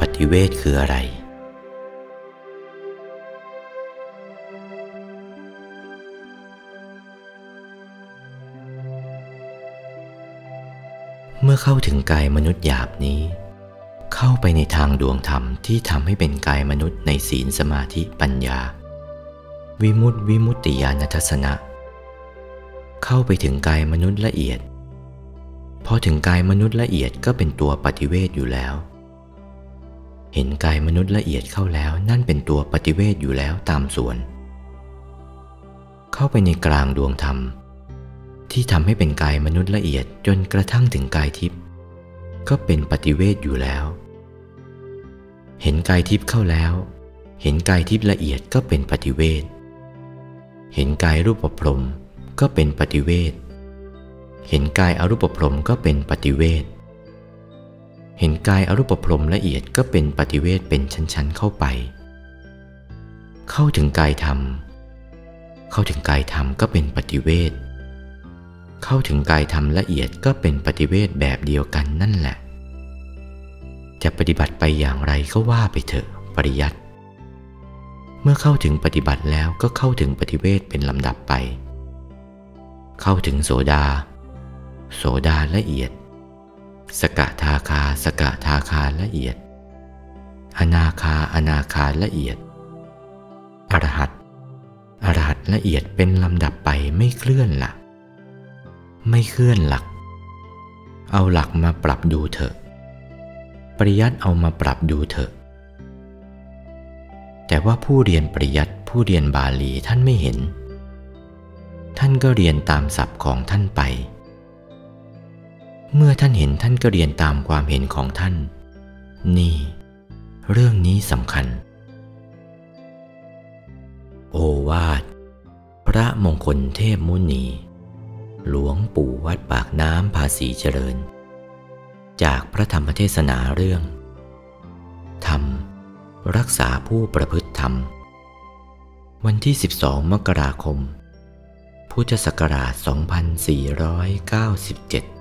ปฏิเวทคืออะไร เมื่อเข้าถึงกายมนุษย์หยาบนี้ เข้าไปในทางดวงธรรมที่ทำให้เป็นกายมนุษย์ในศีลสมาธิปัญญา วิมุตติวิมุตติญาณทัศนะ เข้าไปถึงกายมนุษย์ละเอียดพอถึงกายมนุษย์ละเอียดก็เป็นตัวปฏิเวทอยู่แล้ว เห็นกายมนุษย์ละเอียดเข้าแล้วนั่นเป็นตัวปฏิเวทอยู่แล้วตามส่วน เข้าไปในกลางดวงธรรม ที่ทำให้เป็นกายมนุษย์ละเอียดจนกระทั่งถึงกายทิพย์ก็เป็นปฏิเวทอยู่แล้ว เห็นกายทิพย์เข้าแล้ว เห็นกายทิพย์ละเอียดก็เป็นปฏิเวทเห็นกายรูปประพรมก็เป็นปฏิเวทเห็นกายอรูปพรมก็เป็นปฏิเวท เห็นกายอรูปพรมละเอียดก็เป็นปฏิเวทเป็นชั้นๆเข้าไป เข้าถึงกายธรรม เข้าถึงกายธรรมก็เป็นปฏิเวทเข้าถึงกายธรรมละเอียดก็เป็นปฏิเวทแบบเดียวกันนั่นแหละ จะปฏิบัติไปอย่างไรก็ว่าไปเถอะปริยัติ เมื่อเข้าถึงปฏิบัติแล้วก็เข้าถึงปฏิเวทเป็นลำดับไป เข้าถึงโสดา โสดาละเอียด สกทาคาสกทาคาละเอียด อนาคาอนาคาละเอียด อรหัตอรหัตละเอียดเป็นลำดับไปไม่เคลื่อนละ่ะ ไม่เคลื่อนหลัก เอาหลักมาปรับดูเถอะ ปริยัติเอามาปรับดูเถอะ แต่ว่าผู้เรียนปริยัติผู้เรียนบาลีท่านไม่เห็น ท่านก็เรียนตามศัพท์ของท่านไป เมื่อท่านเห็นท่านก็เรียนตามความเห็นของท่าน นี่ เรื่องนี้สำคัญ โอวาท พระมงคลเทพมุนี หลวงปู่วัดปากน้ำภาษีเจริญ จากพระธรรมเทศนาเรื่อง ธรรม รักษาผู้ประพฤติธรรม วันที่ 12 มกราคม พุทธศักราช 2497